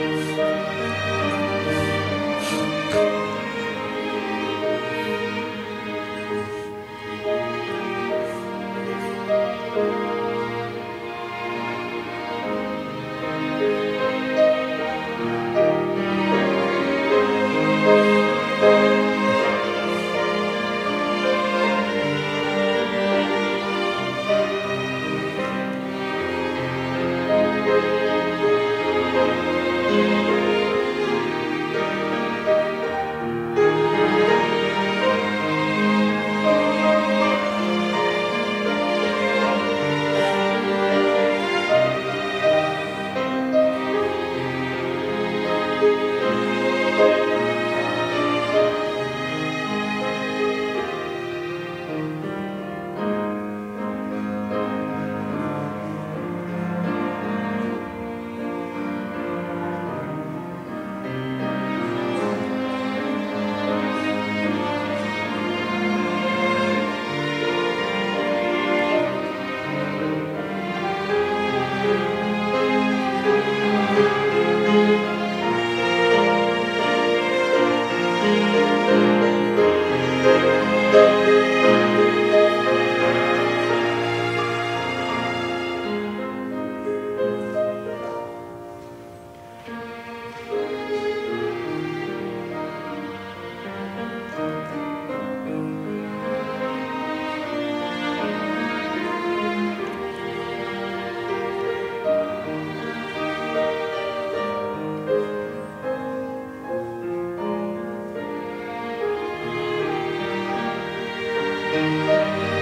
Thank you. Thank